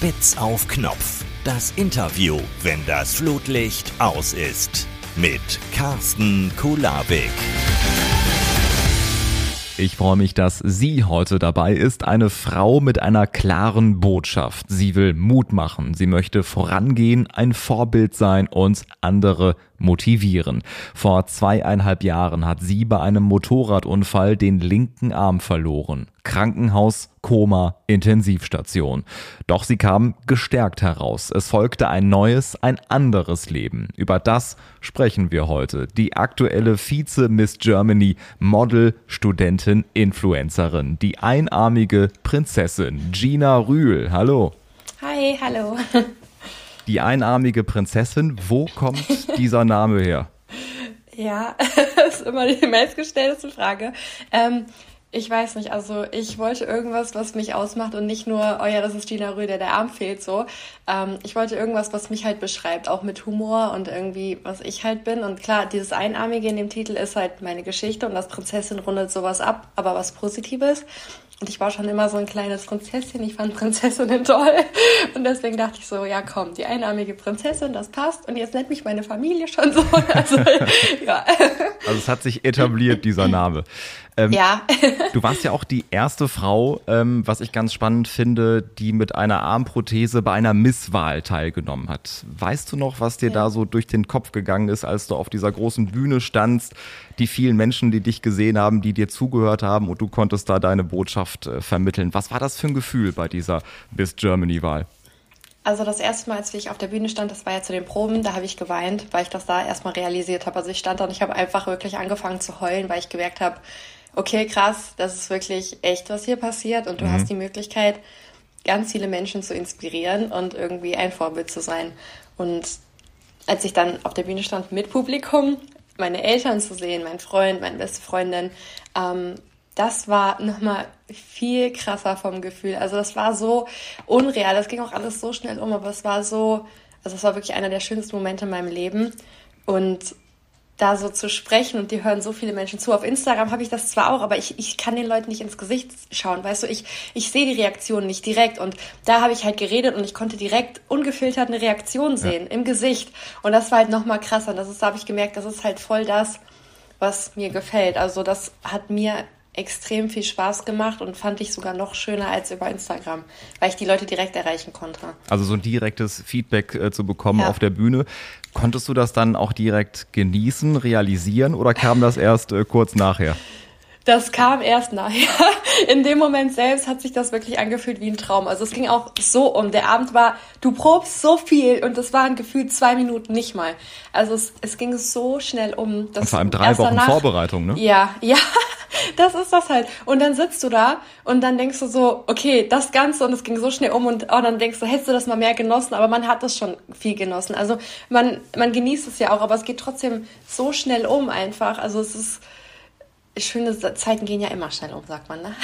Spitz auf Knopf. Das Interview, wenn das Flutlicht aus ist. Mit Carsten Kulabik. Ich freue mich, dass sie heute dabei ist. Eine Frau mit einer klaren Botschaft. Sie will Mut machen. Sie möchte vorangehen, ein Vorbild sein und andere motivieren. Vor zweieinhalb Jahren hat sie bei einem Motorradunfall den linken Arm verloren. Krankenhaus, Koma, Intensivstation. Doch sie kam gestärkt heraus. Es folgte ein neues, ein anderes Leben. Über das sprechen wir heute. Die aktuelle Vize Miss Germany, Model, Studentin, Influencerin, die einarmige Prinzessin Gina Rühl. Hallo. Hi, hallo. Die einarmige Prinzessin, wo kommt dieser Name her? Ja, das ist immer die meistgestellteste Frage. Ähm, ich weiß nicht, also ich wollte irgendwas, was mich ausmacht und nicht nur, oh ja, das ist Gina Rühl, der der Arm fehlt so. Ähm, ich wollte irgendwas, was mich halt beschreibt, auch mit Humor und irgendwie, was ich halt bin. Und klar, dieses Einarmige in dem Titel ist halt meine Geschichte und das Prinzessin rundet sowas ab, aber was Positives. Und ich war schon immer so ein kleines Prinzesschen. Ich fand Prinzessinnen toll. Und deswegen dachte ich so, ja komm, die einarmige Prinzessin, das passt. Und jetzt nennt mich meine Familie schon so. Also, ja. also es hat sich etabliert, dieser Name. Ähm, ja. du warst ja auch die erste Frau, ähm, was ich ganz spannend finde, die mit einer Armprothese bei einer Misswahl teilgenommen hat. Weißt du noch, was dir ja. da so durch den Kopf gegangen ist, als du auf dieser großen Bühne standst, die vielen Menschen, die dich gesehen haben, die dir zugehört haben und du konntest da deine Botschaft äh, vermitteln? Was war das für ein Gefühl bei dieser Miss Germany-Wahl? Also das erste Mal, als ich auf der Bühne stand, das war ja zu den Proben, da habe ich geweint, weil ich das da erstmal realisiert habe. Also ich stand da und ich habe einfach wirklich angefangen zu heulen, weil ich gemerkt habe, okay, krass, das ist wirklich echt, was hier passiert und du mhm. hast die Möglichkeit, ganz viele Menschen zu inspirieren und irgendwie ein Vorbild zu sein. Und als ich dann auf der Bühne stand mit Publikum, meine Eltern zu sehen, mein Freund, meine beste Freundin, ähm, das war nochmal viel krasser vom Gefühl. Also das war so unreal, das ging auch alles so schnell um, aber es war so, also es war wirklich einer der schönsten Momente in meinem Leben. Und da so zu sprechen und die hören so viele Menschen zu. Auf Instagram habe ich das zwar auch, aber ich, ich kann den Leuten nicht ins Gesicht schauen, weißt du, ich, ich sehe die Reaktionen nicht direkt und da habe ich halt geredet und ich konnte direkt ungefiltert eine Reaktion sehen ja. im Gesicht und das war halt nochmal krasser. Das ist, da habe ich gemerkt, das ist halt voll das, was mir gefällt. Also das hat mir extrem viel Spaß gemacht und fand ich sogar noch schöner als über Instagram, weil ich die Leute direkt erreichen konnte. Also so ein direktes Feedback äh, zu bekommen ja. auf der Bühne. Konntest du das dann auch direkt genießen, realisieren oder kam das erst äh, kurz nachher? Das kam erst nachher. In dem Moment selbst hat sich das wirklich angefühlt wie ein Traum. Also es ging auch so um. Der Abend war, du probst so viel und das waren gefühlt zwei Minuten nicht mal. Also es, es ging so schnell um. Dass vor allem drei Wochen danach, Vorbereitung, ne? Ja, ja, das ist das halt. Und dann sitzt du da und dann denkst du so, okay, das Ganze und es ging so schnell um und oh, dann denkst du, hättest du das mal mehr genossen, aber man hat das schon viel genossen. Also man, man genießt es ja auch, aber es geht trotzdem so schnell um einfach. Also es ist, schöne Zeiten gehen ja immer schnell um, sagt man. Ne?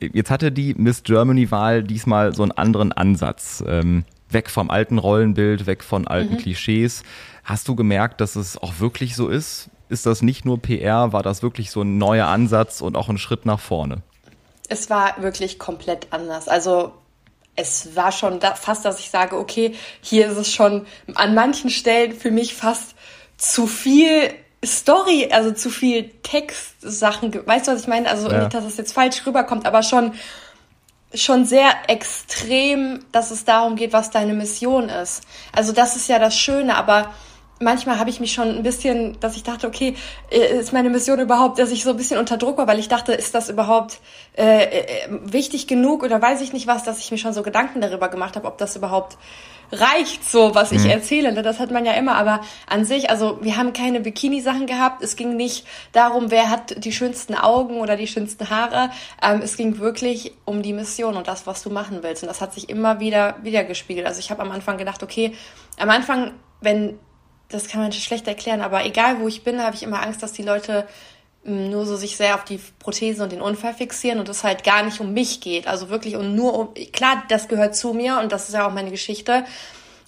Jetzt hatte die Miss Germany-Wahl diesmal so einen anderen Ansatz. Ähm, weg vom alten Rollenbild, weg von alten mhm. Klischees. Hast du gemerkt, dass es auch wirklich so ist? Ist das nicht nur PR? War das wirklich so ein neuer Ansatz und auch ein Schritt nach vorne? Es war wirklich komplett anders. Also es war schon da, fast, dass ich sage, okay, hier ist es schon an manchen Stellen für mich fast zu viel Story, also zu viel Textsachen. Weißt du, was ich meine? Also ja. nicht, dass es jetzt falsch rüberkommt, aber schon schon sehr extrem, dass es darum geht, was deine Mission ist. Also das ist ja das Schöne, aber manchmal habe ich mich schon ein bisschen, dass ich dachte, okay, äh, ist meine Mission überhaupt, dass ich so ein bisschen unter Druck war, weil ich dachte, ist das überhaupt äh, äh, wichtig genug oder weiß ich nicht was, dass ich mir schon so Gedanken darüber gemacht habe, ob das überhaupt reicht, so was ich mhm. erzähle. Ne? Das hat man ja immer, aber an sich, also wir haben keine Bikini-Sachen gehabt. Es ging nicht darum, wer hat die schönsten Augen oder die schönsten Haare. Ähm, es ging wirklich um die Mission und das, was du machen willst. Und das hat sich immer wieder wieder gespiegelt. Also ich habe am Anfang gedacht, okay, am Anfang, wenn das kann man schlecht erklären, aber egal wo ich bin, habe ich immer Angst, dass die Leute nur so sich sehr auf die Prothese und den Unfall fixieren und es halt gar nicht um mich geht. Also wirklich und nur um, klar, das gehört zu mir und das ist ja auch meine Geschichte.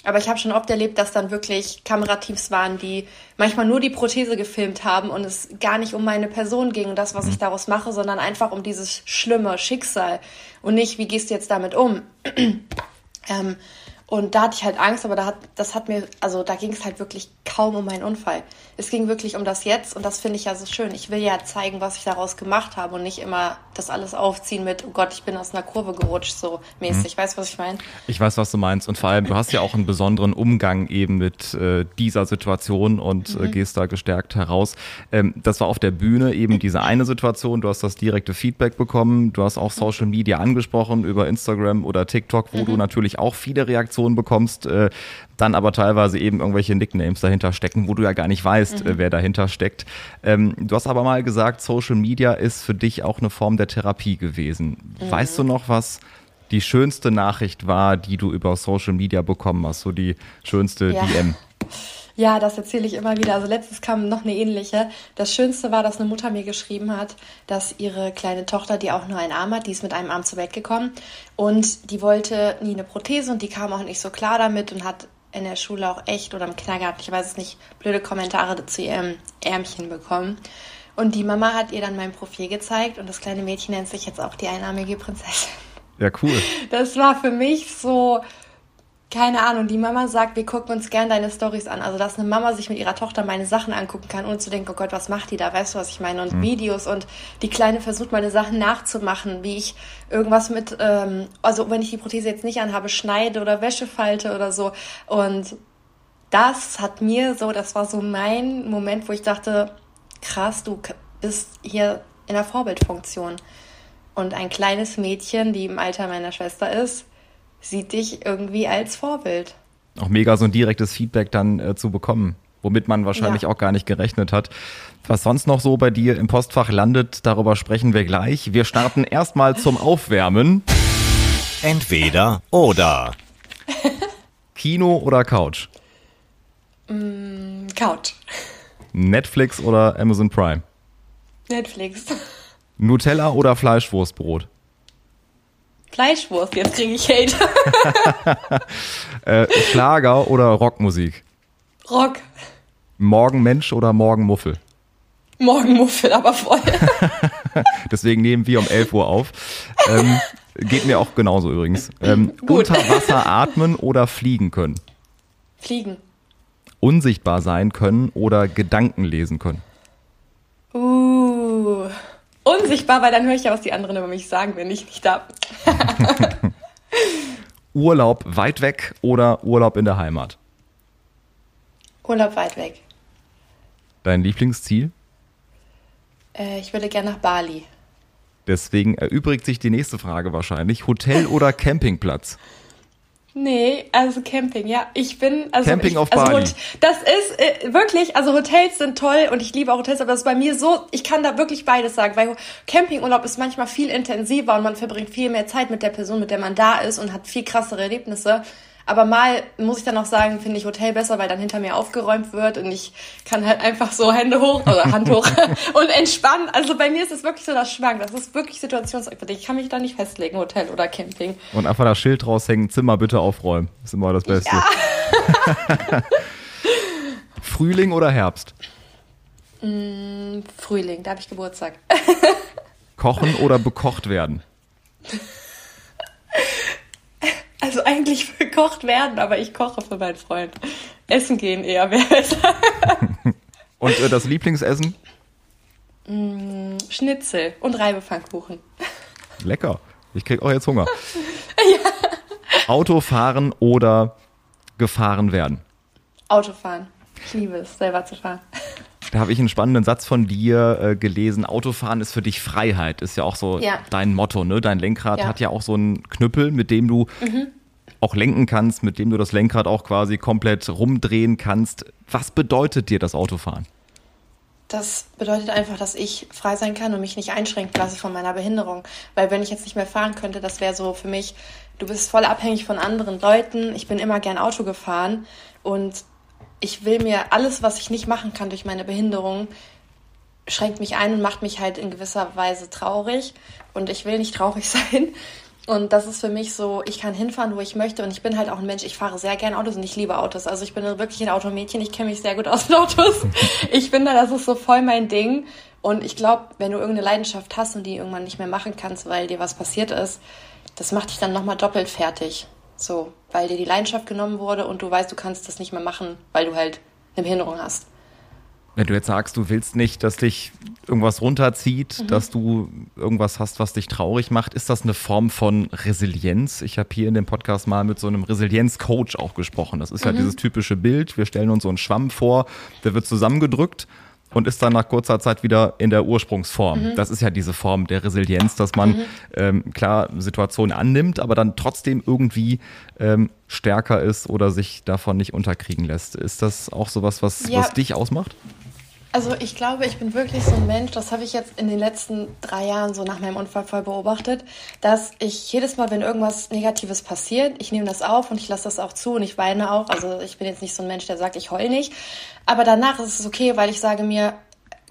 Aber ich habe schon oft erlebt, dass dann wirklich Kamerateams waren, die manchmal nur die Prothese gefilmt haben und es gar nicht um meine Person ging und das, was ich mhm. daraus mache, sondern einfach um dieses schlimme Schicksal und nicht, wie gehst du jetzt damit um? Ähm, und da hatte ich halt Angst, aber da hat, das hat mir, also da ging es halt wirklich kaum um meinen Unfall. Es ging wirklich um das Jetzt und das finde ich ja so schön. Ich will ja zeigen, was ich daraus gemacht habe und nicht immer das alles aufziehen mit, oh Gott, ich bin aus einer Kurve gerutscht, so mäßig. Mhm. Weißt du, was ich meine? Ich weiß, was du meinst. Und vor allem, du hast ja auch einen besonderen Umgang eben mit äh, dieser Situation und äh, mhm. äh, gehst da gestärkt heraus. Ähm, das war auf der Bühne eben diese eine Situation. Du hast das direkte Feedback bekommen. Du hast auch Social Media angesprochen über Instagram oder TikTok, wo mhm. du natürlich auch viele Reaktionen Reaktionen bekommst, äh, dann aber teilweise eben irgendwelche Nicknames dahinter stecken, wo du ja gar nicht weißt, mhm. äh, wer dahinter steckt. Ähm, du hast aber mal gesagt, Social Media ist für dich auch eine Form der Therapie gewesen. Mhm. Weißt du noch, was die schönste Nachricht war, die du über Social Media bekommen hast, so die schönste ja. DM? Ja, das erzähle ich immer wieder. Also letztens kam noch eine ähnliche. Das Schönste war, dass eine Mutter mir geschrieben hat, dass ihre kleine Tochter, die auch nur einen Arm hat, die ist mit einem Arm zur Welt gekommen und die wollte nie eine Prothese und die kam auch nicht so klar damit und hat in der Schule auch echt oder im Kindergarten, ich weiß es nicht, blöde Kommentare zu ihrem Ärmchen bekommen. Und die Mama hat ihr dann mein Profil gezeigt und das kleine Mädchen nennt sich jetzt auch die einarmige Prinzessin. Ja, cool. Das war für mich so, keine Ahnung, die Mama sagt, wir gucken uns gern deine Stories an. Also, dass eine Mama sich mit ihrer Tochter meine Sachen angucken kann, ohne zu denken, oh Gott, was macht die da? Weißt du, was ich meine? Und mhm. Videos und die Kleine versucht, meine Sachen nachzumachen, wie ich irgendwas mit, ähm, also wenn ich die Prothese jetzt nicht anhabe, schneide oder Wäsche falte oder so. Und das hat mir so, das war so mein Moment, wo ich dachte, krass, du bist hier in der Vorbildfunktion. Und ein kleines Mädchen, die im Alter meiner Schwester ist, sieht dich irgendwie als Vorbild. Auch mega so ein direktes Feedback dann äh, zu bekommen, womit man wahrscheinlich ja. auch gar nicht gerechnet hat. Was sonst noch so bei dir im Postfach landet, darüber sprechen wir gleich. Wir starten erstmal zum Aufwärmen. Entweder oder. Kino oder Couch? Mm, Couch. Netflix oder Amazon Prime? Netflix. Nutella oder Fleischwurstbrot? Fleischwurst, jetzt kriege ich Hate. äh, Schlager oder Rockmusik? Rock. Morgenmensch oder Morgenmuffel? Morgenmuffel, aber voll. Deswegen nehmen wir um 11 Uhr auf. Ähm, geht mir auch genauso übrigens. Ähm, unter Wasser atmen oder fliegen können? Fliegen. Unsichtbar sein können oder Gedanken lesen können? Uh unsichtbar, weil dann höre ich ja, was die anderen über mich sagen, wenn ich nicht da bin. Urlaub weit weg oder Urlaub in der Heimat? Urlaub weit weg. Dein Lieblingsziel? Äh, ich würde gerne nach Bali. Deswegen erübrigt sich die nächste Frage wahrscheinlich. Hotel oder Campingplatz? Nee, also Camping, ja. Ich bin also Camping ich, auf also Bali. Das ist äh, wirklich, also Hotels sind toll und ich liebe auch Hotels, aber das ist bei mir so, ich kann da wirklich beides sagen, weil Campingurlaub ist manchmal viel intensiver und man verbringt viel mehr Zeit mit der Person, mit der man da ist und hat viel krassere Erlebnisse. Aber mal muss ich dann auch sagen, finde ich Hotel besser, weil dann hinter mir aufgeräumt wird und ich kann halt einfach so Hände hoch oder Hand hoch und entspannen. Also bei mir ist es wirklich so das Schwank. Das ist wirklich situationsabhängig. Ich kann mich da nicht festlegen, Hotel oder Camping. Und einfach das Schild raushängen, Zimmer bitte aufräumen. ist immer das Beste. Ja. Frühling oder Herbst? Mm, Frühling, da habe ich Geburtstag. Kochen oder bekocht werden? Also eigentlich gekocht werden, aber ich koche für meinen Freund. Essen gehen eher wäre besser. Und äh, das Lieblingsessen? Mm, Schnitzel und Reibepfannkuchen. Lecker. Ich krieg auch jetzt Hunger. ja. Autofahren oder gefahren werden? Autofahren. Ich liebe es, selber zu fahren. Da habe ich einen spannenden Satz von dir äh, gelesen. Autofahren ist für dich Freiheit, ist ja auch so ja. dein Motto, ne? Dein Lenkrad ja. hat ja auch so einen Knüppel, mit dem du mhm. auch lenken kannst, mit dem du das Lenkrad auch quasi komplett rumdrehen kannst. Was bedeutet dir das Autofahren? Das bedeutet einfach, dass ich frei sein kann und mich nicht einschränken lasse von meiner Behinderung. Weil wenn ich jetzt nicht mehr fahren könnte, das wäre so für mich, du bist voll abhängig von anderen Leuten. Ich bin immer gern Auto gefahren und ich will mir alles, was ich nicht machen kann durch meine Behinderung, schränkt mich ein und macht mich halt in gewisser Weise traurig. Und ich will nicht traurig sein. Und das ist für mich so, ich kann hinfahren, wo ich möchte. Und ich bin halt auch ein Mensch, ich fahre sehr gern Autos und ich liebe Autos. Also ich bin wirklich ein Automädchen, ich kenne mich sehr gut aus mit Autos. ich finde, das ist so voll mein Ding. Und ich glaube, wenn du irgendeine Leidenschaft hast und die irgendwann nicht mehr machen kannst, weil dir was passiert ist, das macht dich dann nochmal doppelt fertig. So, weil dir die Leidenschaft genommen wurde und du weißt, du kannst das nicht mehr machen, weil du halt eine Behinderung hast. Wenn du jetzt sagst, du willst nicht, dass dich irgendwas runterzieht, mhm. dass du irgendwas hast, was dich traurig macht, ist das eine Form von Resilienz? Ich habe hier in dem Podcast mal mit so einem Resilienzcoach auch gesprochen. Das ist mhm. ja dieses typische Bild. Wir stellen uns so einen Schwamm vor, der wird zusammengedrückt und ist dann nach kurzer Zeit wieder in der Ursprungsform. Mhm. Das ist ja diese Form der Resilienz, dass man mhm. ähm, klar Situationen annimmt, aber dann trotzdem irgendwie ähm, stärker ist oder sich davon nicht unterkriegen lässt. Ist das auch sowas, was, ja. was dich ausmacht? Also ich glaube, ich bin wirklich so ein Mensch, das habe ich jetzt in den letzten drei Jahren so nach meinem Unfall voll beobachtet, dass ich jedes Mal, wenn irgendwas Negatives passiert, ich nehme das auf und ich lasse das auch zu und ich weine auch. Also ich bin jetzt nicht so ein Mensch, der sagt, ich heul nicht. Aber danach ist es okay, weil ich sage mir,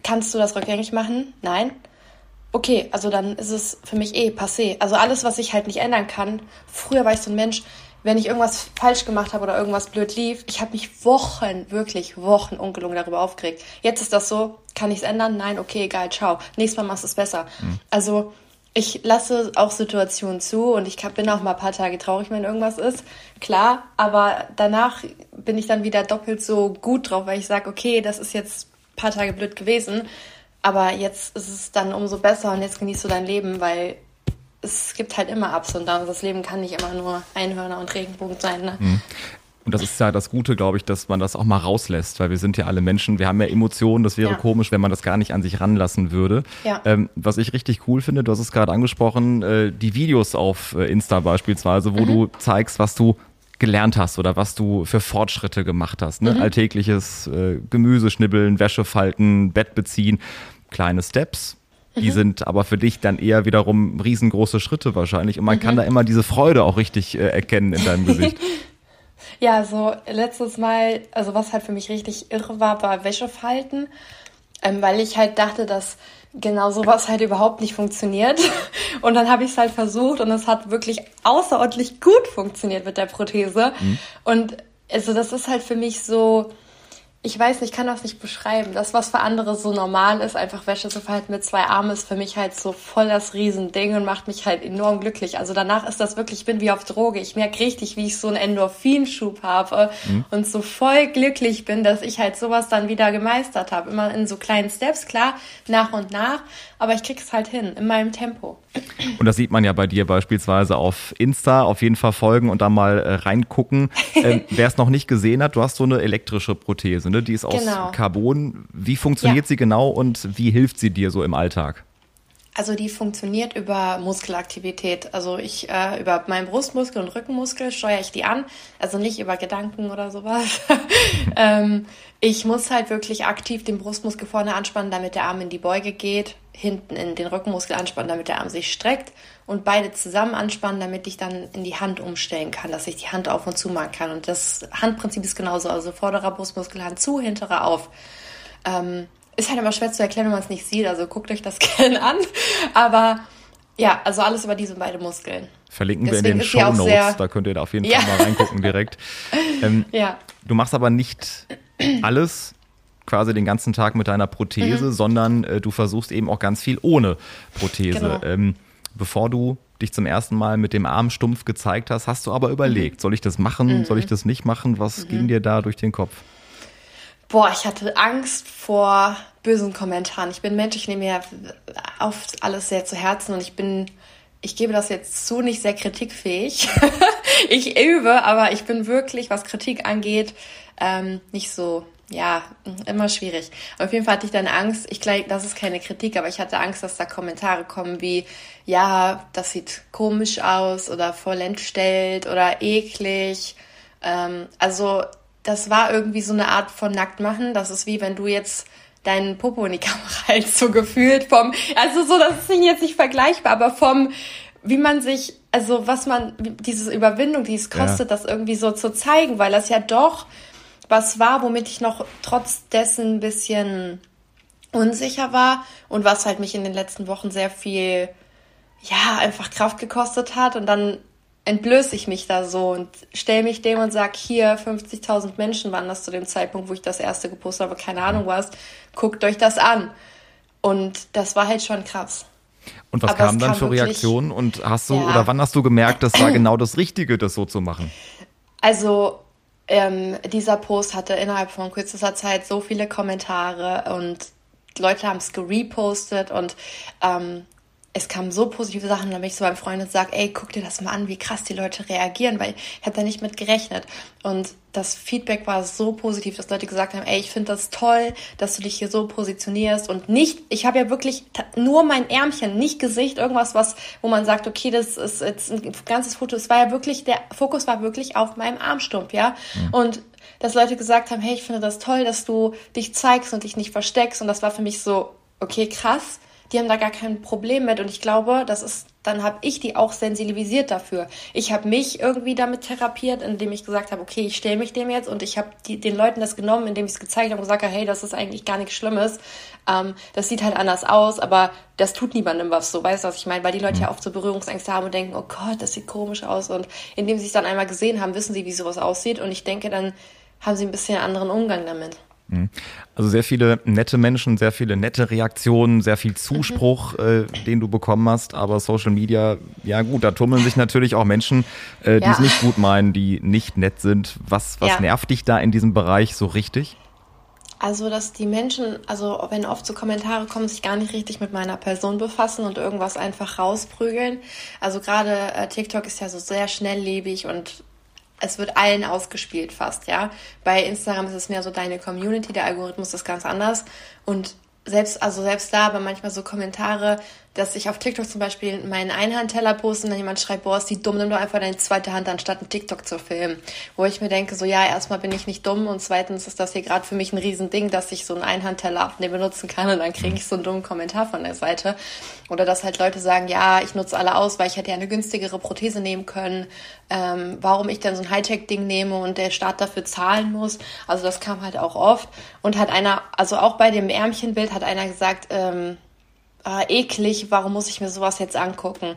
kannst du das rückgängig machen? Nein. Okay, also dann ist es für mich eh passé. Also alles, was ich halt nicht ändern kann. Früher war ich so ein Mensch, wenn ich irgendwas falsch gemacht habe oder irgendwas blöd lief, ich habe mich Wochen, wirklich Wochen ungelungen darüber aufgeregt. Jetzt ist das so, kann ich es ändern? Nein, okay, egal, ciao. Nächstes Mal machst du es besser. Mhm. Also ich lasse auch Situationen zu und ich bin auch mal ein paar Tage traurig, wenn irgendwas ist, klar, aber danach bin ich dann wieder doppelt so gut drauf, weil ich sage, okay, das ist jetzt ein paar Tage blöd gewesen, aber jetzt ist es dann umso besser und jetzt genießt du dein Leben, weil es gibt halt immer Ups und Downs. Das Leben kann nicht immer nur Einhörner und Regenbogen sein. Ne? Mhm. Und das ist ja das Gute, glaube ich, dass man das auch mal rauslässt, weil wir sind ja alle Menschen, wir haben ja Emotionen, das wäre ja. komisch, wenn man das gar nicht an sich ranlassen würde. Ja. Ähm, was ich richtig cool finde, du hast es gerade angesprochen, äh, die Videos auf äh, Insta beispielsweise, wo mhm. du zeigst, was du gelernt hast oder was du für Fortschritte gemacht hast. Ne? Mhm. Alltägliches äh, Gemüse schnibbeln, Wäsche falten, Bett beziehen, kleine Steps, die mhm. sind aber für dich dann eher wiederum riesengroße Schritte wahrscheinlich. Und man mhm. kann da immer diese Freude auch richtig äh, erkennen in deinem Gesicht. ja, so letztes Mal, also was halt für mich richtig irre war, war Wäschefalten, ähm, weil ich halt dachte, dass genau sowas halt überhaupt nicht funktioniert. Und dann habe ich es halt versucht und es hat wirklich außerordentlich gut funktioniert mit der Prothese. Mhm. Und also das ist halt für mich so, ich weiß nicht, ich kann das nicht beschreiben. Das, was für andere so normal ist, einfach Wäsche zu falten mit zwei Armen, ist für mich halt so voll das Riesending und macht mich halt enorm glücklich. Also danach ist das wirklich, ich bin wie auf Droge. Ich merke richtig, wie ich so einen Endorphinschub habe mhm. und so voll glücklich bin, dass ich halt sowas dann wieder gemeistert habe. Immer in so kleinen Steps, klar, nach und nach aber ich krieg's halt hin, in meinem Tempo. Und das sieht man ja bei dir beispielsweise auf Insta, auf jeden Fall folgen und da mal äh, reingucken. Ähm, Wer es noch nicht gesehen hat, du hast so eine elektrische Prothese, ne? die ist aus genau. Carbon. Wie funktioniert ja. sie genau und wie hilft sie dir so im Alltag? Also die funktioniert über Muskelaktivität. Also ich äh, über meinen Brustmuskel und Rückenmuskel steuere ich die an. Also nicht über Gedanken oder sowas. ähm, ich muss halt wirklich aktiv den Brustmuskel vorne anspannen, damit der Arm in die Beuge geht, hinten in den Rückenmuskel anspannen, damit der Arm sich streckt und beide zusammen anspannen, damit ich dann in die Hand umstellen kann, dass ich die Hand auf und zu machen kann. Und das Handprinzip ist genauso. Also vorderer Brustmuskel, Hand zu, hinterer auf. Ähm, ist halt immer schwer zu erklären, wenn man es nicht sieht. Also guckt euch das gerne an. Aber ja, also alles über diese beiden Muskeln. Verlinken Deswegen wir in den Show Notes, da könnt ihr da auf jeden ja. Fall mal reingucken direkt. Ähm, ja. Du machst aber nicht alles quasi den ganzen Tag mit deiner Prothese, mhm. sondern äh, du versuchst eben auch ganz viel ohne Prothese. Genau. Ähm, bevor du dich zum ersten Mal mit dem Arm stumpf gezeigt hast, hast du aber überlegt, mhm. soll ich das machen, mhm. soll ich das nicht machen? Was mhm. ging dir da durch den Kopf? Boah, ich hatte Angst vor bösen Kommentaren. Ich bin Mensch, ich nehme mir oft alles sehr zu Herzen und ich bin, ich gebe das jetzt zu, nicht sehr kritikfähig. ich übe, aber ich bin wirklich, was Kritik angeht, ähm, nicht so, ja, immer schwierig. auf jeden Fall hatte ich dann Angst, ich glaube, das ist keine Kritik, aber ich hatte Angst, dass da Kommentare kommen wie, ja, das sieht komisch aus oder voll entstellt oder eklig. Ähm, also das war irgendwie so eine Art von Nacktmachen. Das ist wie wenn du jetzt deinen Popo in die Kamera hältst, so gefühlt vom, also so, das ist jetzt nicht vergleichbar, aber vom, wie man sich, also was man, diese Überwindung, die es kostet, ja. das irgendwie so zu zeigen, weil das ja doch was war, womit ich noch trotz dessen ein bisschen unsicher war und was halt mich in den letzten Wochen sehr viel, ja, einfach Kraft gekostet hat und dann entblöße ich mich da so und stelle mich dem und sag hier 50.000 Menschen waren das zu dem Zeitpunkt, wo ich das erste gepostet habe, keine Ahnung was, guckt euch das an. Und das war halt schon krass. Und was kam dann kam für Reaktionen und hast du ja. oder wann hast du gemerkt, das war genau das Richtige, das so zu machen? Also ähm, dieser Post hatte innerhalb von kürzester Zeit so viele Kommentare und Leute haben es gerepostet und ähm, es kamen so positive Sachen, dann bin ich so beim Freund und sage, ey, guck dir das mal an, wie krass die Leute reagieren, weil ich habe da nicht mit gerechnet. Und das Feedback war so positiv, dass Leute gesagt haben, ey, ich finde das toll, dass du dich hier so positionierst und nicht, ich habe ja wirklich nur mein Ärmchen, nicht Gesicht, irgendwas, was, wo man sagt, okay, das ist jetzt ein ganzes Foto. Es war ja wirklich, der Fokus war wirklich auf meinem Armstumpf, ja. Mhm. Und dass Leute gesagt haben, hey, ich finde das toll, dass du dich zeigst und dich nicht versteckst. Und das war für mich so, okay, krass die haben da gar kein Problem mit und ich glaube, das ist, dann habe ich die auch sensibilisiert dafür. Ich habe mich irgendwie damit therapiert, indem ich gesagt habe, okay, ich stelle mich dem jetzt und ich habe den Leuten das genommen, indem ich es gezeigt habe und gesagt habe, hey, das ist eigentlich gar nichts Schlimmes. Ähm, das sieht halt anders aus, aber das tut niemandem was, so weißt du, was ich meine, weil die Leute ja mhm. oft so Berührungsängste haben und denken, oh Gott, das sieht komisch aus und indem sie es dann einmal gesehen haben, wissen sie, wie sowas aussieht und ich denke, dann haben sie ein bisschen anderen Umgang damit. Mhm. Also sehr viele nette Menschen, sehr viele nette Reaktionen, sehr viel Zuspruch, mhm. äh, den du bekommen hast. Aber Social Media, ja gut, da tummeln sich natürlich auch Menschen, äh, die ja. es nicht gut meinen, die nicht nett sind. Was, was ja. nervt dich da in diesem Bereich so richtig? Also, dass die Menschen, also wenn oft so Kommentare kommen, sich gar nicht richtig mit meiner Person befassen und irgendwas einfach rausprügeln. Also gerade äh, TikTok ist ja so sehr schnelllebig und es wird allen ausgespielt fast, ja. Bei Instagram ist es mehr so deine Community, der Algorithmus ist ganz anders. Und selbst, also selbst da, aber manchmal so Kommentare, dass ich auf TikTok zum Beispiel meinen Einhandteller poste und dann jemand schreibt, boah, ist die dumm, nimm doch einfach deine zweite Hand, anstatt einen TikTok zu filmen. Wo ich mir denke, so ja, erstmal bin ich nicht dumm und zweitens ist das hier gerade für mich ein Riesending, dass ich so einen Einhandteller abnehmen benutzen kann und dann kriege ich so einen dummen Kommentar von der Seite. Oder dass halt Leute sagen, ja, ich nutze alle aus, weil ich hätte ja eine günstigere Prothese nehmen können. Ähm, warum ich dann so ein Hightech-Ding nehme und der Staat dafür zahlen muss. Also das kam halt auch oft. Und hat einer, also auch bei dem Ärmchenbild hat einer gesagt, ähm, ah, eklig, warum muss ich mir sowas jetzt angucken?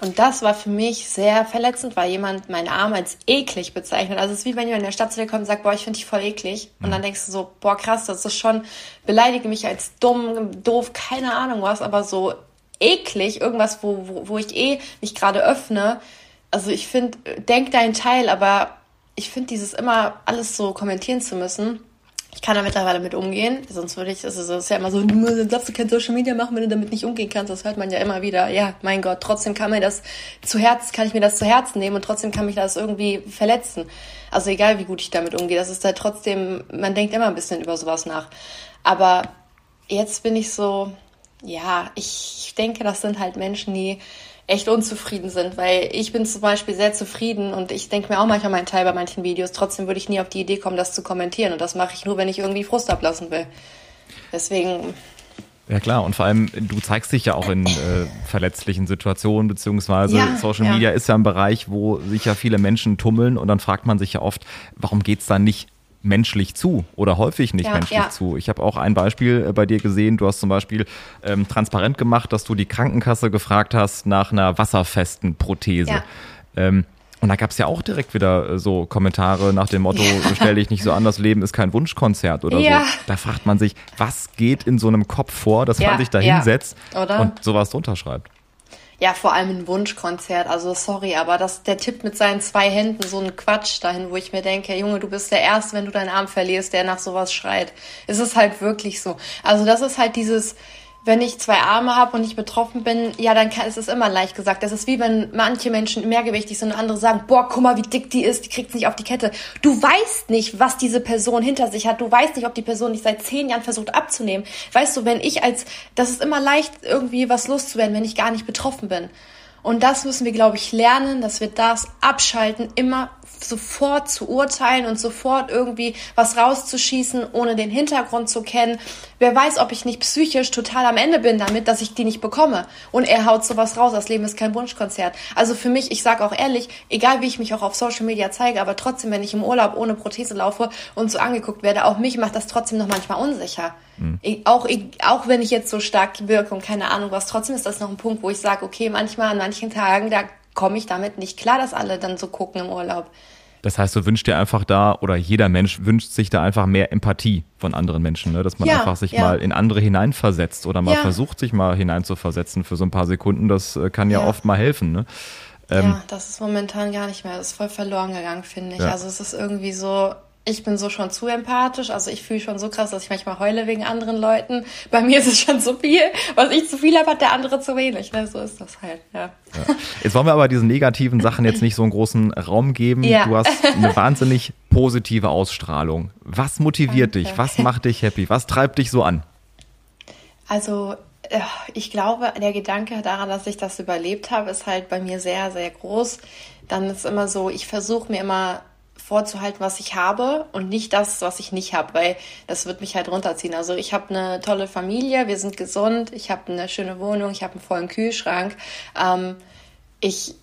Und das war für mich sehr verletzend, weil jemand meinen Arm als eklig bezeichnet. Also es ist wie wenn jemand in der Stadt zu dir kommt und sagt, boah, ich finde dich voll eklig. Und dann denkst du so, boah, krass, das ist schon, beleidige mich als dumm, doof, keine Ahnung was, aber so eklig, irgendwas, wo, wo, wo ich eh mich gerade öffne. Also ich finde, denk deinen Teil, aber ich finde dieses immer alles so kommentieren zu müssen, ich kann da mittlerweile mit umgehen, sonst würde ich, also es ist ja immer so, du darfst kein Social Media machen, wenn du damit nicht umgehen kannst. Das hört man ja immer wieder. Ja, mein Gott, trotzdem kann mir das zu Herzen, kann ich mir das zu Herzen nehmen und trotzdem kann mich das irgendwie verletzen. Also egal, wie gut ich damit umgehe, das ist halt trotzdem, man denkt immer ein bisschen über sowas nach. Aber jetzt bin ich so, ja, ich denke, das sind halt Menschen, die echt unzufrieden sind, weil ich bin zum Beispiel sehr zufrieden und ich denke mir auch manchmal meinen Teil bei manchen Videos. Trotzdem würde ich nie auf die Idee kommen, das zu kommentieren und das mache ich nur, wenn ich irgendwie Frust ablassen will. Deswegen. Ja klar, und vor allem, du zeigst dich ja auch in äh, verletzlichen Situationen, beziehungsweise ja, Social Media ja. ist ja ein Bereich, wo sich ja viele Menschen tummeln und dann fragt man sich ja oft, warum geht's da nicht menschlich zu oder häufig nicht ja, menschlich ja. zu. Ich habe auch ein Beispiel äh, bei dir gesehen. Du hast zum Beispiel ähm, transparent gemacht, dass du die Krankenkasse gefragt hast nach einer wasserfesten Prothese. Ja. Ähm, und da gab es ja auch direkt wieder äh, so Kommentare nach dem Motto, ja. stell dich nicht so an, das Leben ist kein Wunschkonzert oder ja. so. Da fragt man sich, was geht in so einem Kopf vor, dass man sich da hinsetzt und sowas drunter schreibt ja, vor allem ein Wunschkonzert. Also sorry, aber das, der Tipp mit seinen zwei Händen, so ein Quatsch dahin, wo ich mir denke, Junge, du bist der Erste, wenn du deinen Arm verlierst, der nach sowas schreit. Es ist halt wirklich so. Also das ist halt dieses, wenn ich zwei Arme habe und ich betroffen bin, ja, dann kann, ist es immer leicht gesagt. Das ist wie wenn manche Menschen mehrgewichtig sind und andere sagen, boah, guck mal, wie dick die ist, die kriegt nicht auf die Kette. Du weißt nicht, was diese Person hinter sich hat. Du weißt nicht, ob die Person nicht seit zehn Jahren versucht abzunehmen. Weißt du, wenn ich als, das ist immer leicht, irgendwie was loszuwerden, wenn ich gar nicht betroffen bin. Und das müssen wir, glaube ich, lernen, dass wir das abschalten, immer sofort zu urteilen und sofort irgendwie was rauszuschießen, ohne den Hintergrund zu kennen. Wer weiß, ob ich nicht psychisch total am Ende bin damit, dass ich die nicht bekomme. Und er haut sowas raus. Das Leben ist kein Wunschkonzert. Also für mich, ich sage auch ehrlich, egal wie ich mich auch auf Social Media zeige, aber trotzdem, wenn ich im Urlaub ohne Prothese laufe und so angeguckt werde, auch mich macht das trotzdem noch manchmal unsicher. Mhm. Ich, auch, ich, auch wenn ich jetzt so stark wirke und keine Ahnung was, trotzdem ist das noch ein Punkt, wo ich sage, okay, manchmal an manchen Tagen, da komme ich damit nicht klar, dass alle dann so gucken im Urlaub. Das heißt, du wünschst dir einfach da, oder jeder Mensch wünscht sich da einfach mehr Empathie von anderen Menschen, ne? dass man ja, einfach sich ja. mal in andere hineinversetzt oder mal ja. versucht, sich mal hineinzuversetzen für so ein paar Sekunden. Das äh, kann ja, oft mal helfen. Ne? Ähm, ja, das ist momentan gar nicht mehr. Das ist voll verloren gegangen, finde ich. Also es ist irgendwie so, ich bin so schon zu empathisch, also ich fühle schon so krass, dass ich manchmal heule wegen anderen Leuten. Bei mir ist es schon zu viel. Was ich zu viel habe, hat der andere zu wenig. Ne? So ist das halt, ja. ja. Jetzt wollen wir aber diesen negativen Sachen jetzt nicht so einen großen Raum geben. Ja. Du hast eine wahnsinnig positive Ausstrahlung. Was motiviert Danke. dich? Was macht dich happy? Was treibt dich so an? Also ich glaube, der Gedanke daran, dass ich das überlebt habe, ist halt bei mir sehr, sehr groß. Dann ist immer so, ich versuche mir immer vorzuhalten, was ich habe und nicht das, was ich nicht habe, weil das wird mich halt runterziehen. Also ich habe eine tolle Familie, wir sind gesund, ich habe eine schöne Wohnung, ich habe einen vollen Kühlschrank. Ähm, ich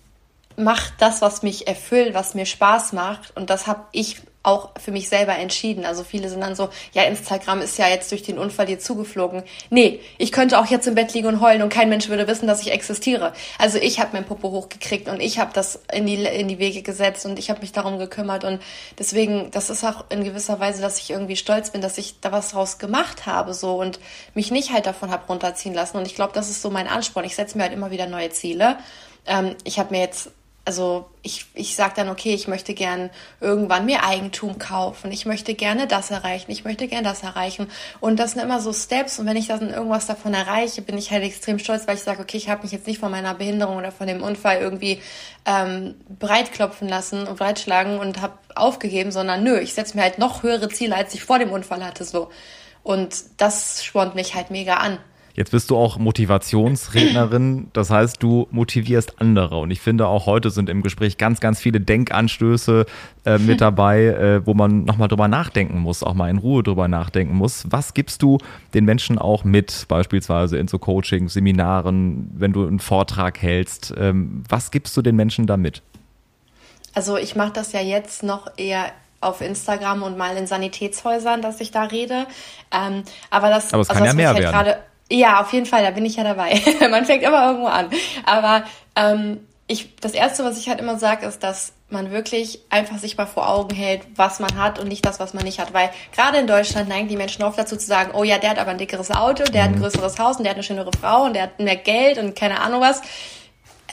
mache das, was mich erfüllt, was mir Spaß macht und das habe ich auch für mich selber entschieden. Also viele sind dann so, ja, Instagram ist ja jetzt durch den Unfall dir zugeflogen. Nee, ich könnte auch jetzt im Bett liegen und heulen und kein Mensch würde wissen, dass ich existiere. Also ich habe mein Popo hochgekriegt und ich habe das in die, in die Wege gesetzt und ich habe mich darum gekümmert und deswegen, das ist auch in gewisser Weise, dass ich irgendwie stolz bin, dass ich da was draus gemacht habe so und mich nicht halt davon habe runterziehen lassen und ich glaube, das ist so mein Ansporn. Ich setze mir halt immer wieder neue Ziele. Ähm, ich habe mir jetzt also ich, ich sage dann, okay, ich möchte gern irgendwann mir Eigentum kaufen, ich möchte gerne das erreichen, ich möchte gerne das erreichen. Und das sind immer so Steps und wenn ich dann irgendwas davon erreiche, bin ich halt extrem stolz, weil ich sage, okay, ich habe mich jetzt nicht von meiner Behinderung oder von dem Unfall irgendwie ähm, breitklopfen lassen und breitschlagen und habe aufgegeben, sondern nö, ich setze mir halt noch höhere Ziele, als ich vor dem Unfall hatte. so. Und das spornt mich halt mega an. Jetzt bist du auch Motivationsrednerin, das heißt, du motivierst andere. Und ich finde, auch heute sind im Gespräch ganz, ganz viele Denkanstöße äh, mit dabei, äh, wo man nochmal drüber nachdenken muss, auch mal in Ruhe drüber nachdenken muss. Was gibst du den Menschen auch mit, beispielsweise in so Coaching, Seminaren, wenn du einen Vortrag hältst? Ähm, was gibst du den Menschen da mit? Also ich mache das ja jetzt noch eher auf Instagram und mal in Sanitätshäusern, dass ich da rede. Ähm, aber das, aber es kann also, ja mehr halt werden. Ja, auf jeden Fall, da bin ich ja dabei. man fängt immer irgendwo an. Aber ähm, ich, das Erste, was ich halt immer sage, ist, dass man wirklich einfach sich mal vor Augen hält, was man hat und nicht das, was man nicht hat. Weil gerade in Deutschland neigen die Menschen oft dazu zu sagen, oh ja, der hat aber ein dickeres Auto, der hat ein mhm. größeres Haus und der hat eine schönere Frau und der hat mehr Geld und keine Ahnung was.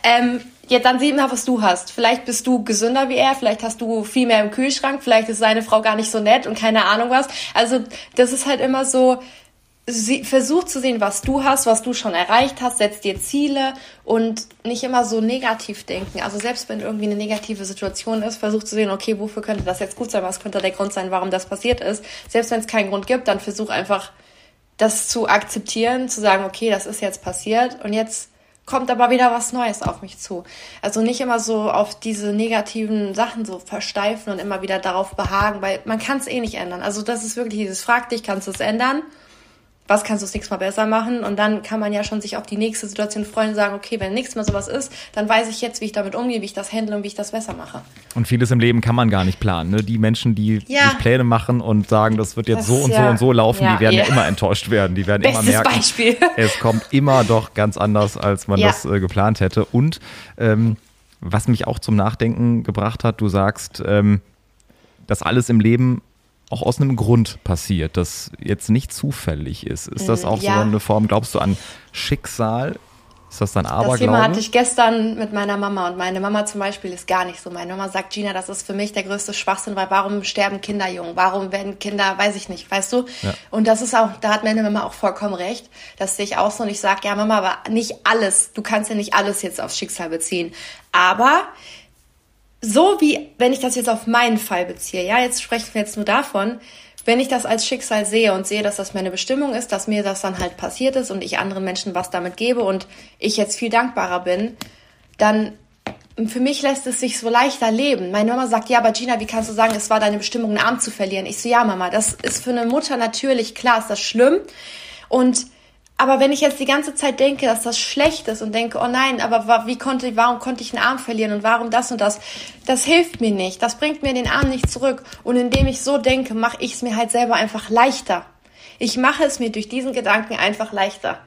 Ähm, jetzt dann sieh mal, was du hast. Vielleicht bist du gesünder wie er, vielleicht hast du viel mehr im Kühlschrank, vielleicht ist seine Frau gar nicht so nett und keine Ahnung was. Also das ist halt immer so, sie, versuch zu sehen, was du hast, was du schon erreicht hast, setz dir Ziele und nicht immer so negativ denken. Also selbst wenn irgendwie eine negative Situation ist, versuch zu sehen, okay, wofür könnte das jetzt gut sein, was könnte der Grund sein, warum das passiert ist. Selbst wenn es keinen Grund gibt, dann versuch einfach das zu akzeptieren, zu sagen, okay, das ist jetzt passiert und jetzt kommt aber wieder was Neues auf mich zu. Also nicht immer so auf diese negativen Sachen so versteifen und immer wieder darauf behagen, weil man kann es eh nicht ändern. Also das ist wirklich dieses, frag dich, kannst du es ändern? Was kannst du das nächste Mal besser machen? Und dann kann man ja schon sich auf die nächste Situation freuen und sagen, okay, wenn nichts mehr sowas ist, dann weiß ich jetzt, wie ich damit umgehe, wie ich das handle und wie ich das besser mache. Und vieles im Leben kann man gar nicht planen. Ne? Die Menschen, die ja. sich Pläne machen und sagen, das wird jetzt das, so und ja. so und so laufen, ja, die werden ja. immer enttäuscht werden. Die werden Bestes immer merken, Beispiel. es kommt immer doch ganz anders, als man das äh, geplant hätte. Und ähm, was mich auch zum Nachdenken gebracht hat, du sagst, ähm, dass alles im Leben auch aus einem Grund passiert, das jetzt nicht zufällig ist. Ist das mm, auch ja. so eine Form, glaubst du an Schicksal? Ist das dann Aberglaube? Das Thema hatte ich gestern mit meiner Mama und meine Mama zum Beispiel ist gar nicht so. Meine Mama sagt, Gina, das ist für mich der größte Schwachsinn, weil warum sterben Kinder jung? Warum werden Kinder, weiß ich nicht, weißt du? Ja. Und das ist auch, da hat meine Mama auch vollkommen recht. Das sehe ich auch so und ich sage, ja Mama, aber nicht alles, du kannst ja nicht alles jetzt aufs Schicksal beziehen. Aber so wie, wenn ich das jetzt auf meinen Fall beziehe, ja, jetzt sprechen wir jetzt nur davon, wenn ich das als Schicksal sehe und sehe, dass das meine Bestimmung ist, dass mir das dann halt passiert ist und ich anderen Menschen was damit gebe und ich jetzt viel dankbarer bin, dann für mich lässt es sich so leichter leben. Meine Mama sagt, ja, aber Gina, wie kannst du sagen, es war deine Bestimmung, einen Arm zu verlieren? Ich so, ja, Mama, das ist für eine Mutter natürlich, klar ist das schlimm. Und aber wenn ich jetzt die ganze Zeit denke, dass das schlecht ist und denke, oh nein, aber wie konnte, warum konnte ich einen Arm verlieren und warum das und das, das hilft mir nicht. Das bringt mir den Arm nicht zurück. Und indem ich so denke, mache ich es mir halt selber einfach leichter. Ich mache es mir durch diesen Gedanken einfach leichter,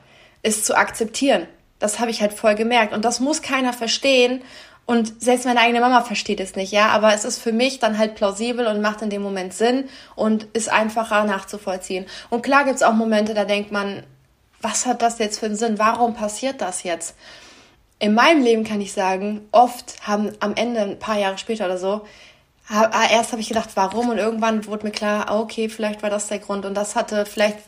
es zu akzeptieren. Das habe ich halt voll gemerkt. Und das muss keiner verstehen. Und selbst meine eigene Mama versteht es nicht, ja. Aber es ist für mich dann halt plausibel und macht in dem Moment Sinn und ist einfacher nachzuvollziehen. Und klar gibt's auch Momente, da denkt man, was hat das jetzt für einen Sinn? Warum passiert das jetzt? In meinem Leben kann ich sagen, oft haben am Ende, ein paar Jahre später oder so, Ah, erst habe ich gedacht, warum und irgendwann wurde mir klar, ah, okay, vielleicht war das der Grund und das hatte, vielleicht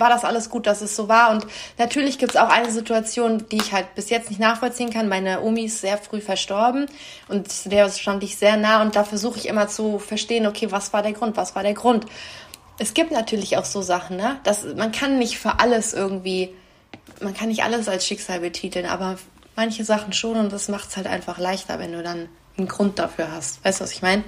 war das alles gut, dass es so war und natürlich gibt es auch eine Situation, die ich halt bis jetzt nicht nachvollziehen kann. Meine Omi ist sehr früh verstorben und der stand ich sehr nah und da versuche ich immer zu verstehen, okay, was war der Grund, was war der Grund. Es gibt natürlich auch so Sachen, ne, dass man kann nicht für alles irgendwie, man kann nicht alles als Schicksal betiteln, aber manche Sachen schon und das macht es halt einfach leichter, wenn du dann einen Grund dafür hast. Weißt du, was ich meine?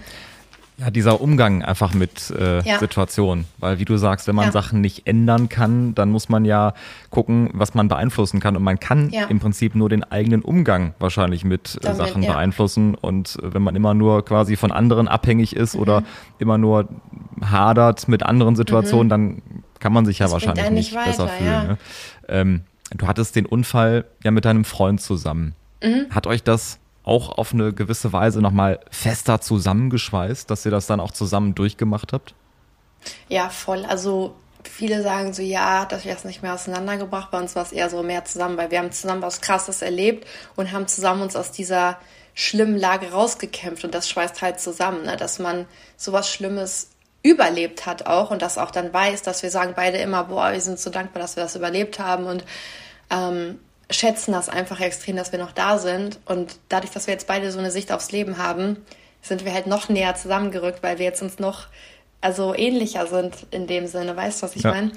Ja, dieser Umgang einfach mit äh, ja. Situationen. Weil wie du sagst, wenn man ja. Sachen nicht ändern kann, dann muss man ja gucken, was man beeinflussen kann. Und man kann ja. im Prinzip nur den eigenen Umgang wahrscheinlich mit äh, Damit, Sachen beeinflussen. Und wenn man immer nur quasi von anderen abhängig ist mhm. oder immer nur hadert mit anderen Situationen, mhm. dann kann man sich ja das wahrscheinlich nicht, nicht besser fühlen. Ne? Ähm, du hattest den Unfall ja mit deinem Freund zusammen. Mhm. Hat euch das auch auf eine gewisse Weise nochmal fester zusammengeschweißt, dass ihr das dann auch zusammen durchgemacht habt? Ja, voll. Also viele sagen so, ja, dass wir das nicht mehr auseinandergebracht. Bei uns war es eher so mehr zusammen, weil wir haben zusammen was Krasses erlebt und haben zusammen uns aus dieser schlimmen Lage rausgekämpft und das schweißt halt zusammen, ne? dass man sowas Schlimmes überlebt hat auch und das auch dann weiß, dass wir sagen beide immer, boah, wir sind so dankbar, dass wir das überlebt haben und ähm, schätzen das einfach extrem, dass wir noch da sind. Und dadurch, dass wir jetzt beide so eine Sicht aufs Leben haben, sind wir halt noch näher zusammengerückt, weil wir jetzt uns noch also ähnlicher sind in dem Sinne. Weißt du, was ich ja. meine?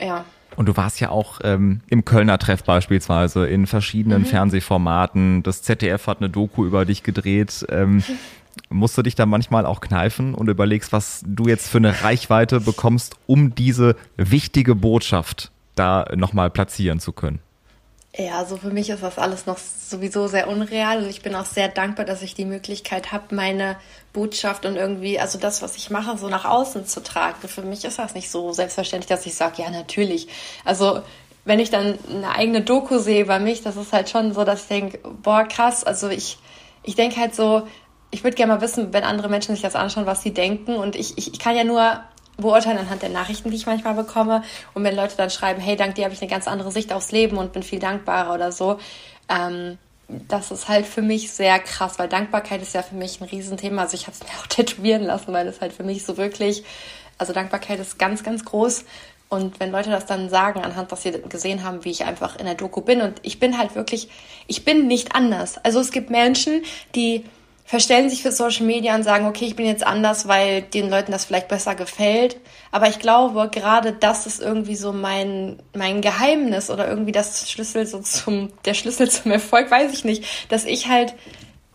Ja. Und du warst ja auch ähm, im Kölner Treff beispielsweise in verschiedenen mhm. Fernsehformaten. Das ZDF hat eine Doku über dich gedreht. Ähm, musst du dich da manchmal auch kneifen und überlegst, was du jetzt für eine Reichweite bekommst, um diese wichtige Botschaft da nochmal platzieren zu können? Ja, also für mich ist das alles noch sowieso sehr unreal und ich bin auch sehr dankbar, dass ich die Möglichkeit habe, meine Botschaft und irgendwie, also das, was ich mache, so nach außen zu tragen. Für mich ist das nicht so selbstverständlich, dass ich sage, ja, natürlich. Also wenn ich dann eine eigene Doku sehe über mich, das ist halt schon so, dass ich denke, boah, krass, also ich, ich denke halt so, ich würde gerne mal wissen, wenn andere Menschen sich das anschauen, was sie denken. Und ich, ich, ich kann ja nur beurteilen anhand der Nachrichten, die ich manchmal bekomme. Und wenn Leute dann schreiben, hey, dank dir habe ich eine ganz andere Sicht aufs Leben und bin viel dankbarer oder so, ähm, das ist halt für mich sehr krass, weil Dankbarkeit ist ja für mich ein Riesenthema. Also ich habe es mir auch tätowieren lassen, weil es halt für mich so wirklich, also Dankbarkeit ist ganz, ganz groß. Und wenn Leute das dann sagen, anhand, dass sie gesehen haben, wie ich einfach in der Doku bin, und ich bin halt wirklich, ich bin nicht anders. Also es gibt Menschen, die verstellen sich für Social Media und sagen, okay, ich bin jetzt anders, weil den Leuten das vielleicht besser gefällt. Aber ich glaube, gerade das ist irgendwie so mein, mein Geheimnis oder irgendwie das Schlüssel so zum, der Schlüssel zum Erfolg, weiß ich nicht, dass ich halt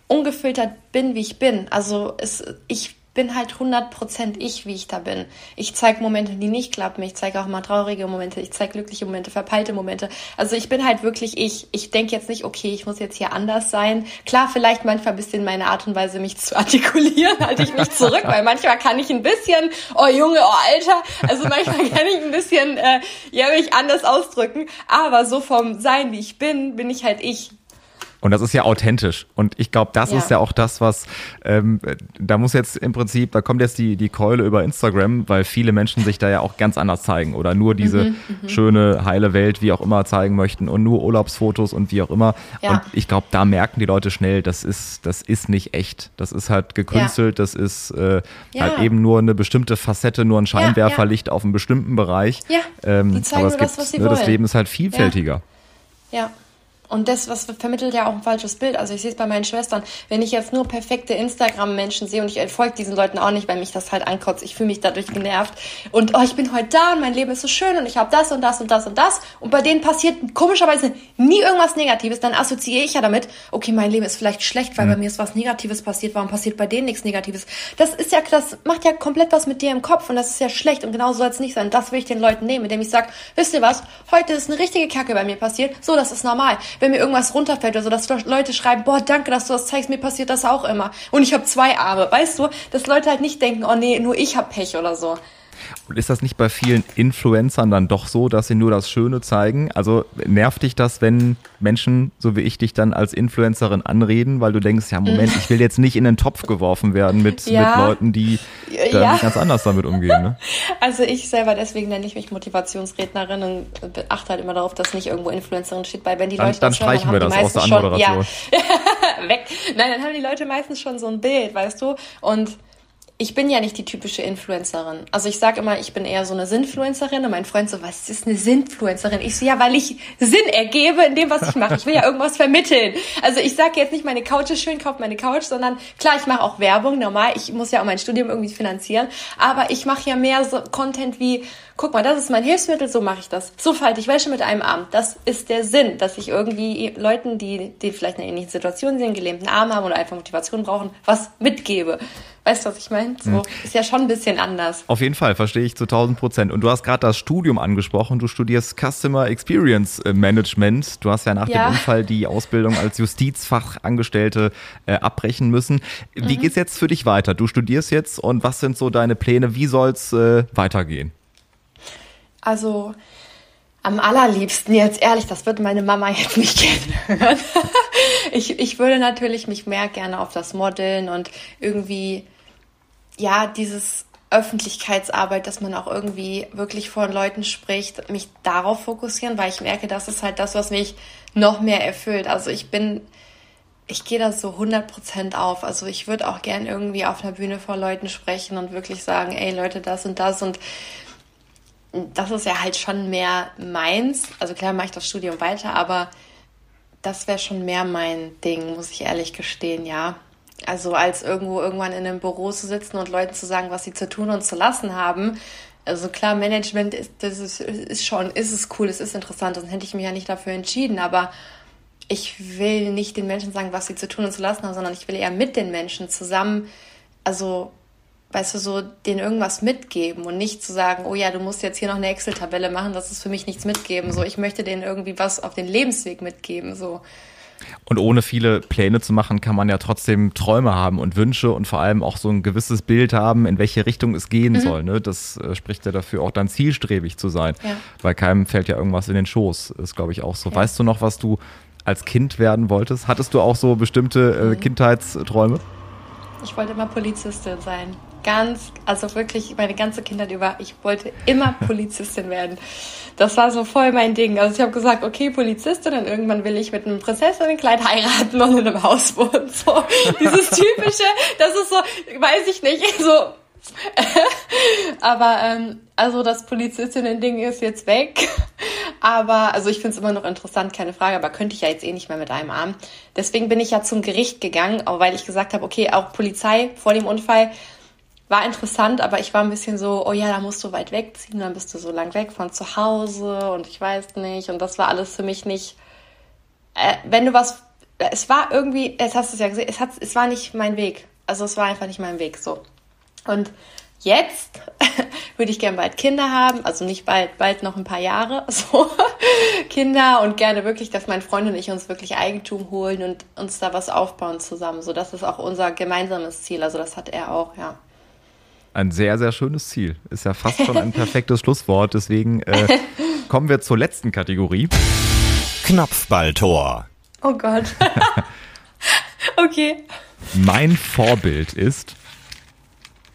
ungefiltert bin, wie ich bin. Also es, ich bin halt 100% ich, wie ich da bin. Ich zeige Momente, die nicht klappen. Ich zeige auch mal traurige Momente. Ich zeige glückliche Momente, verpeilte Momente. Also ich bin halt wirklich ich. Ich denke jetzt nicht, okay, ich muss jetzt hier anders sein. Klar, vielleicht manchmal ein bisschen meine Art und Weise, mich zu artikulieren, halte ich mich zurück, weil manchmal kann ich ein bisschen, oh Junge, oh Alter. Also manchmal kann ich ein bisschen, äh, ja, mich anders ausdrücken. Aber so vom Sein, wie ich bin, bin ich halt ich. Und das ist ja authentisch. Und ich glaube, das ja. ist ja auch das, was, ähm, da muss jetzt im Prinzip, da kommt jetzt die, die Keule über Instagram, weil viele Menschen sich da ja auch ganz anders zeigen oder nur diese mhm, mhm. schöne, heile Welt, wie auch immer, zeigen möchten und nur Urlaubsfotos und wie auch immer. Ja. Und ich glaube, da merken die Leute schnell, das ist, das ist nicht echt. Das ist halt gekünstelt, ja. das ist äh, halt eben nur eine bestimmte Facette, nur ein Scheinwerferlicht auf einem bestimmten Bereich. Ja, ähm, die zeigen aber gibt, das, was sie ne, das Leben ist halt vielfältiger. ja. Und das, was vermittelt ja auch ein falsches Bild. Also ich sehe es bei meinen Schwestern. Wenn ich jetzt nur perfekte Instagram-Menschen sehe und ich folge diesen Leuten auch nicht, weil mich das halt ankotzt, ich fühle mich dadurch genervt. Und oh, ich bin heute da und mein Leben ist so schön und ich habe das und das und das und das. Und bei denen passiert komischerweise nie irgendwas Negatives. Dann assoziiere ich ja damit, okay, mein Leben ist vielleicht schlecht, weil mhm. bei mir ist was Negatives passiert. Warum passiert bei denen nichts Negatives? Das ist ja, das macht ja komplett was mit dir im Kopf und das ist ja schlecht und genau soll es nicht sein. Das will ich den Leuten nehmen, indem ich sage, wisst ihr was, heute ist eine richtige Kacke bei mir passiert. So, das ist normal wenn mir irgendwas runterfällt oder so, dass Leute schreiben, boah, danke, dass du das zeigst, mir passiert das auch immer. Und ich habe zwei Arme, weißt du? Dass Leute halt nicht denken, oh nee, nur ich hab Pech oder so. Und ist das nicht bei vielen Influencern dann doch so, dass sie nur das Schöne zeigen? Also nervt dich das, wenn Menschen, so wie ich dich, dann als Influencerin anreden, weil du denkst, ja, Moment, ich will jetzt nicht in den Topf geworfen werden mit, ja. mit Leuten, die ja. ganz anders damit umgehen. Ne? Also ich selber, deswegen nenne ich mich Motivationsrednerin und achte halt immer darauf, dass nicht irgendwo Influencerin steht, weil wenn die dann, Leute dann das streichen wir das aus der Anmoderation. Schon, ja, weg. Nein, dann haben die Leute meistens schon so ein Bild, weißt du? Und ich bin ja nicht die typische Influencerin. Also ich sage immer, ich bin eher so eine Sinnfluencerin und mein Freund so, was ist eine Sinnfluencerin? Ich so, ja, weil ich Sinn ergebe in dem, was ich mache. Ich will ja irgendwas vermitteln. Also ich sage jetzt nicht, meine Couch ist schön, kauft meine Couch, sondern klar, ich mache auch Werbung, normal. Ich muss ja auch mein Studium irgendwie finanzieren. Aber ich mache ja mehr so Content wie, guck mal, das ist mein Hilfsmittel, so mache ich das. So falte ich Wäsche mit einem Arm. Das ist der Sinn, dass ich irgendwie Leuten, die, die vielleicht in einer ähnlichen Situation sind, gelähmten Arm haben oder einfach Motivation brauchen, was mitgebe. Weißt du, was ich meine? So, mhm. ist ja schon ein bisschen anders. Auf jeden Fall, verstehe ich zu 1000 Prozent. Und du hast gerade das Studium angesprochen. Du studierst Customer Experience äh, Management. Du hast ja nach ja. dem Unfall die Ausbildung als Justizfachangestellte äh, abbrechen müssen. Wie mhm. geht's jetzt für dich weiter? Du studierst jetzt und was sind so deine Pläne? Wie soll's äh, weitergehen? Also, am allerliebsten jetzt ehrlich, das wird meine Mama jetzt nicht hören. ich, ich würde natürlich mich mehr gerne auf das Modeln und irgendwie ja, dieses Öffentlichkeitsarbeit, dass man auch irgendwie wirklich vor Leuten spricht, mich darauf fokussieren, weil ich merke, das ist halt das, was mich noch mehr erfüllt. Also ich bin, ich gehe da so 100% auf. Also ich würde auch gern irgendwie auf einer Bühne vor Leuten sprechen und wirklich sagen, ey Leute, das und das und das ist ja halt schon mehr meins. Also klar mache ich das Studium weiter, aber das wäre schon mehr mein Ding, muss ich ehrlich gestehen, ja. Also als irgendwo irgendwann in einem Büro zu sitzen und Leuten zu sagen, was sie zu tun und zu lassen haben. Also klar, Management ist, das ist, ist schon, ist es cool, es ist interessant, sonst hätte ich mich ja nicht dafür entschieden, aber ich will nicht den Menschen sagen, was sie zu tun und zu lassen haben, sondern ich will eher mit den Menschen zusammen, also weißt du, so denen irgendwas mitgeben und nicht zu sagen, oh ja, du musst jetzt hier noch eine Excel-Tabelle machen, das ist für mich nichts mitgeben. So, ich möchte denen irgendwie was auf den Lebensweg mitgeben. So. Und ohne viele Pläne zu machen, kann man ja trotzdem Träume haben und Wünsche und vor allem auch so ein gewisses Bild haben, in welche Richtung es gehen mhm. soll. Ne? Das äh, spricht ja dafür, auch dann zielstrebig zu sein. Ja. Weil keinem fällt ja irgendwas in den Schoß, ist glaube ich auch so. Ja. Weißt du noch, was du als Kind werden wolltest? Hattest du auch so bestimmte äh, mhm. Kindheitsträume? Ich wollte immer Polizistin sein ganz, also wirklich meine ganze Kindheit über, ich wollte immer Polizistin werden. Das war so voll mein Ding. Also ich habe gesagt, okay, Polizistin und irgendwann will ich mit einem Prinzessinnenkleid heiraten und in einem Haus wohnen. So dieses typische, das ist so, weiß ich nicht, so. Aber ähm, also das Polizistinnen-Ding ist jetzt weg. Aber, also ich finde es immer noch interessant, keine Frage, aber könnte ich ja jetzt eh nicht mehr mit einem Arm. Deswegen bin ich ja zum Gericht gegangen, auch weil ich gesagt habe, okay, auch Polizei vor dem Unfall war interessant, aber ich war ein bisschen so, oh ja, da musst du weit wegziehen, dann bist du so lang weg von zu Hause und ich weiß nicht. Und das war alles für mich nicht. Äh, wenn du was. Es war irgendwie, jetzt hast du es ja gesehen, es, hat, es war nicht mein Weg. Also es war einfach nicht mein Weg so. Und jetzt würde ich gern bald Kinder haben, also nicht bald, bald noch ein paar Jahre, so Kinder und gerne wirklich, dass mein Freund und ich uns wirklich Eigentum holen und uns da was aufbauen zusammen. So, das ist auch unser gemeinsames Ziel. Also das hat er auch, ja. Ein sehr, sehr schönes Ziel. Ist ja fast schon ein perfektes Schlusswort. Deswegen äh, kommen wir zur letzten Kategorie. Knopfballtor. Oh Gott. okay. Mein Vorbild ist.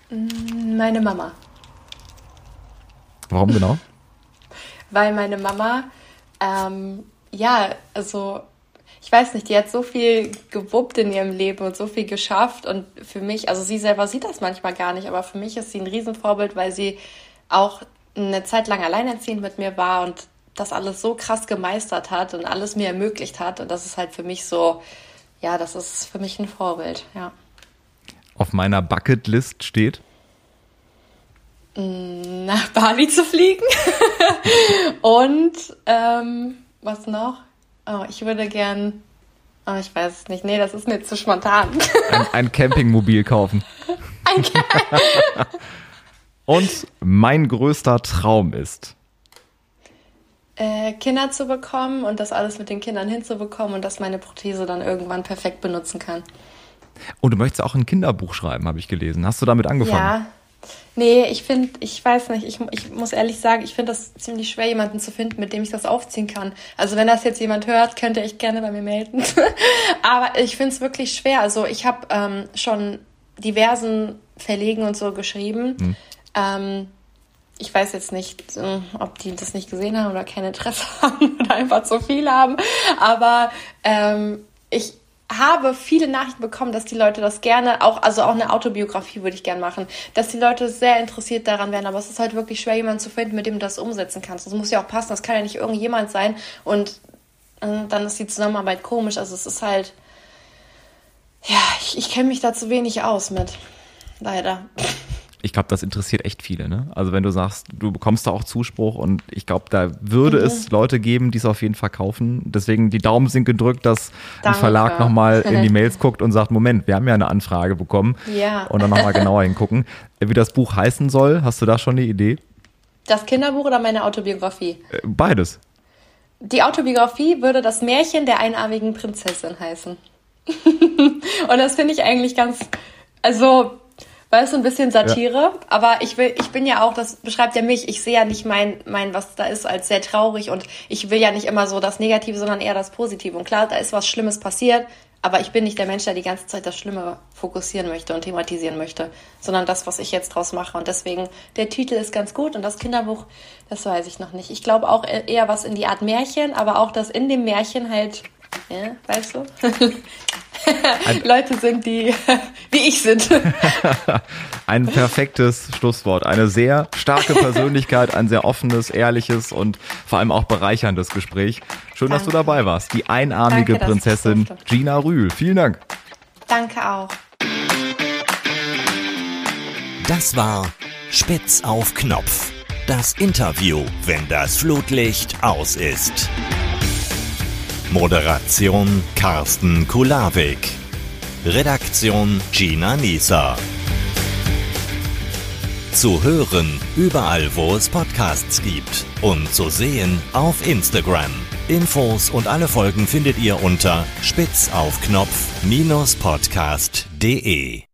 Meine Mama. Warum genau? Weil meine Mama, ähm, ja, also ich weiß nicht, die hat so viel gewuppt in ihrem Leben und so viel geschafft. Und für mich, also sie selber sieht das manchmal gar nicht, aber für mich ist sie ein Riesenvorbild, weil sie auch eine Zeit lang alleinerziehend mit mir war und das alles so krass gemeistert hat und alles mir ermöglicht hat. Und das ist halt für mich so, ja, das ist für mich ein Vorbild, ja. Auf meiner Bucketlist steht? Mm, nach Bali zu fliegen. und ähm, was noch? Oh, ich würde gern. Oh, ich weiß es nicht. Nee, das ist mir zu spontan. Ein, ein Campingmobil kaufen. Ein Und mein größter Traum ist. Äh, Kinder zu bekommen und das alles mit den Kindern hinzubekommen und dass meine Prothese dann irgendwann perfekt benutzen kann. Und du möchtest auch ein Kinderbuch schreiben, habe ich gelesen. Hast du damit angefangen? Ja, Nee, ich finde, ich weiß nicht, ich, ich muss ehrlich sagen, ich finde das ziemlich schwer, jemanden zu finden, mit dem ich das aufziehen kann. Also wenn das jetzt jemand hört, könnte ich gerne bei mir melden. Aber ich finde es wirklich schwer. Also ich habe ähm, schon diversen Verlegen und so geschrieben. Hm. Ähm, ich weiß jetzt nicht, äh, ob die das nicht gesehen haben oder kein Interesse haben oder einfach zu viel haben. Aber ähm, ich habe viele Nachrichten bekommen, dass die Leute das gerne, auch, also auch eine Autobiografie würde ich gerne machen, dass die Leute sehr interessiert daran werden, aber es ist halt wirklich schwer, jemanden zu finden, mit dem du das umsetzen kannst. Das muss ja auch passen, das kann ja nicht irgendjemand sein und äh, dann ist die Zusammenarbeit komisch. Also es ist halt, ja, ich, ich kenne mich da zu wenig aus mit. Leider ich glaube, das interessiert echt viele. Ne? Also wenn du sagst, du bekommst da auch Zuspruch und ich glaube, da würde mhm. es Leute geben, die es auf jeden Fall kaufen. Deswegen die Daumen sind gedrückt, dass Danke. ein Verlag nochmal in die Mails guckt und sagt, Moment, wir haben ja eine Anfrage bekommen. Ja. Und dann nochmal genauer hingucken. Wie das Buch heißen soll, hast du da schon eine Idee? Das Kinderbuch oder meine Autobiografie? Äh, beides. Die Autobiografie würde das Märchen der einarmigen Prinzessin heißen. und das finde ich eigentlich ganz, also Weißt du, ein bisschen Satire, ja. aber ich will, ich bin ja auch, das beschreibt ja mich, ich sehe ja nicht mein, mein, was da ist, als sehr traurig und ich will ja nicht immer so das Negative, sondern eher das Positive. Und klar, da ist was Schlimmes passiert, aber ich bin nicht der Mensch, der die ganze Zeit das Schlimme fokussieren möchte und thematisieren möchte, sondern das, was ich jetzt draus mache. Und deswegen, der Titel ist ganz gut und das Kinderbuch, das weiß ich noch nicht. Ich glaube auch eher was in die Art Märchen, aber auch, dass in dem Märchen halt ja, weißt du? Leute sind, die wie ich sind. ein perfektes Schlusswort. Eine sehr starke Persönlichkeit, ein sehr offenes, ehrliches und vor allem auch bereicherndes Gespräch. Schön, Danke. dass du dabei warst. Die einarmige Danke, Prinzessin Gina Rühl. Vielen Dank. Danke auch. Das war Spitz auf Knopf. Das Interview, wenn das Flutlicht aus ist. Moderation Carsten Kulawik. Redaktion Gina Nieser. Zu hören überall, wo es Podcasts gibt und zu sehen auf Instagram. Infos und alle Folgen findet ihr unter spitzaufknopf-podcast.de.